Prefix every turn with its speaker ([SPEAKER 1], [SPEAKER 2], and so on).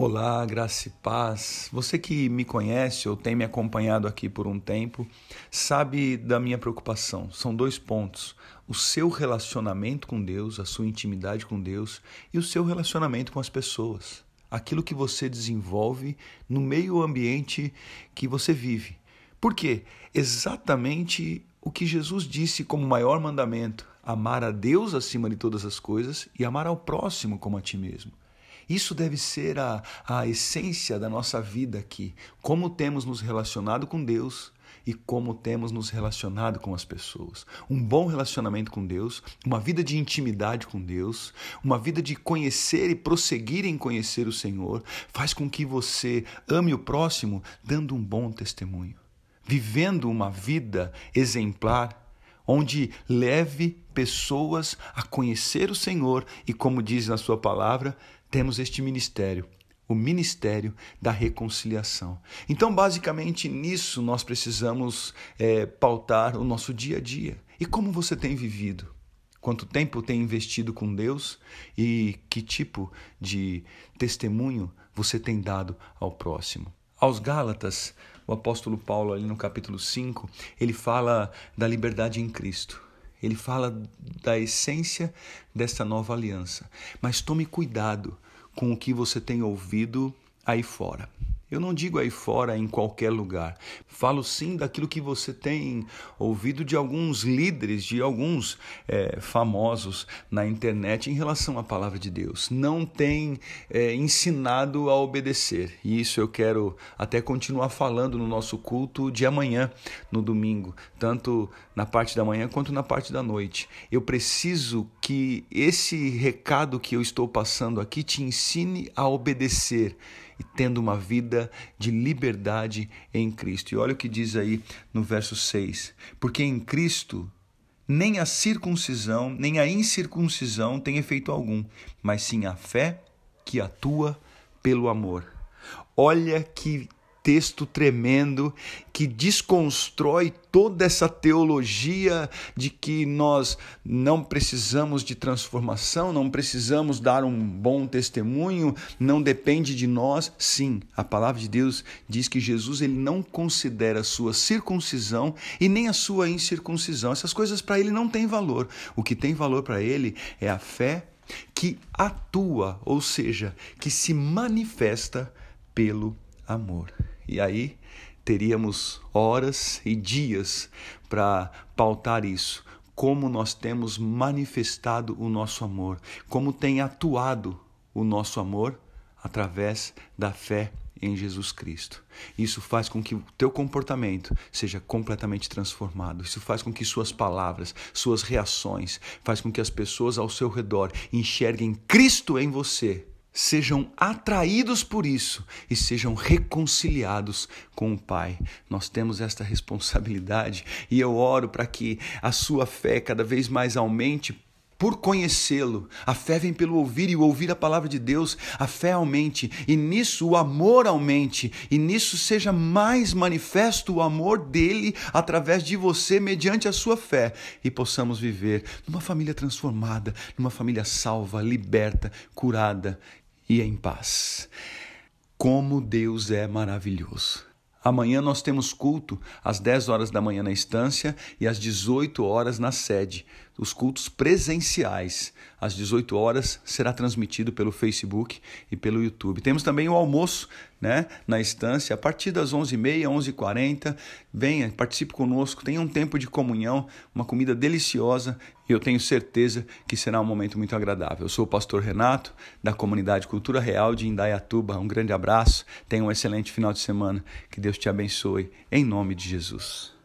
[SPEAKER 1] Olá, graça e paz. Você que me conhece ou tem me acompanhado aqui por um tempo, sabe da minha preocupação. São dois pontos: o seu relacionamento com Deus, a sua intimidade com Deus e o seu relacionamento com as pessoas. Aquilo que você desenvolve no meio ambiente que você vive. Por quê? Exatamente o que Jesus disse como maior mandamento: amar a Deus acima de todas as coisas e amar ao próximo como a ti mesmo. Isso deve ser a, a essência da nossa vida aqui. Como temos nos relacionado com Deus e como temos nos relacionado com as pessoas. Um bom relacionamento com Deus, uma vida de intimidade com Deus, uma vida de conhecer e prosseguir em conhecer o Senhor, faz com que você ame o próximo dando um bom testemunho, vivendo uma vida exemplar onde leve pessoas a conhecer o Senhor e, como diz na Sua palavra, temos este ministério, o ministério da reconciliação. Então, basicamente, nisso nós precisamos é, pautar o nosso dia a dia. E como você tem vivido? Quanto tempo tem investido com Deus e que tipo de testemunho você tem dado ao próximo? Aos Gálatas, o apóstolo Paulo, ali no capítulo 5, ele fala da liberdade em Cristo. Ele fala da essência desta nova aliança. Mas tome cuidado com o que você tem ouvido aí fora. Eu não digo aí fora, em qualquer lugar. Falo sim daquilo que você tem ouvido de alguns líderes, de alguns é, famosos na internet em relação à palavra de Deus. Não tem é, ensinado a obedecer. E isso eu quero até continuar falando no nosso culto de amanhã, no domingo, tanto na parte da manhã quanto na parte da noite. Eu preciso que esse recado que eu estou passando aqui te ensine a obedecer e tendo uma vida de liberdade em Cristo. E olha o que diz aí no verso 6: Porque em Cristo nem a circuncisão, nem a incircuncisão tem efeito algum, mas sim a fé que atua pelo amor. Olha que texto tremendo que desconstrói toda essa teologia de que nós não precisamos de transformação, não precisamos dar um bom testemunho, não depende de nós. Sim, a palavra de Deus diz que Jesus ele não considera a sua circuncisão e nem a sua incircuncisão. Essas coisas para ele não têm valor. O que tem valor para ele é a fé que atua, ou seja, que se manifesta pelo amor. E aí teríamos horas e dias para pautar isso. Como nós temos manifestado o nosso amor, como tem atuado o nosso amor através da fé em Jesus Cristo. Isso faz com que o teu comportamento seja completamente transformado. Isso faz com que suas palavras, suas reações, faz com que as pessoas ao seu redor enxerguem Cristo em você sejam atraídos por isso e sejam reconciliados com o Pai. Nós temos esta responsabilidade e eu oro para que a sua fé cada vez mais aumente por conhecê-lo. A fé vem pelo ouvir e o ouvir a palavra de Deus, a fé aumente e nisso o amor aumente e nisso seja mais manifesto o amor dele através de você mediante a sua fé e possamos viver numa família transformada, numa família salva, liberta, curada e em paz. Como Deus é maravilhoso. Amanhã nós temos culto às 10 horas da manhã na estância e às 18 horas na sede. Os cultos presenciais, às 18 horas, será transmitido pelo Facebook e pelo YouTube. Temos também o almoço né, na estância, a partir das 11h30, 11h40. Venha, participe conosco, tenha um tempo de comunhão, uma comida deliciosa e eu tenho certeza que será um momento muito agradável. Eu sou o pastor Renato, da comunidade Cultura Real de Indaiatuba. Um grande abraço, tenha um excelente final de semana. Que Deus te abençoe, em nome de Jesus.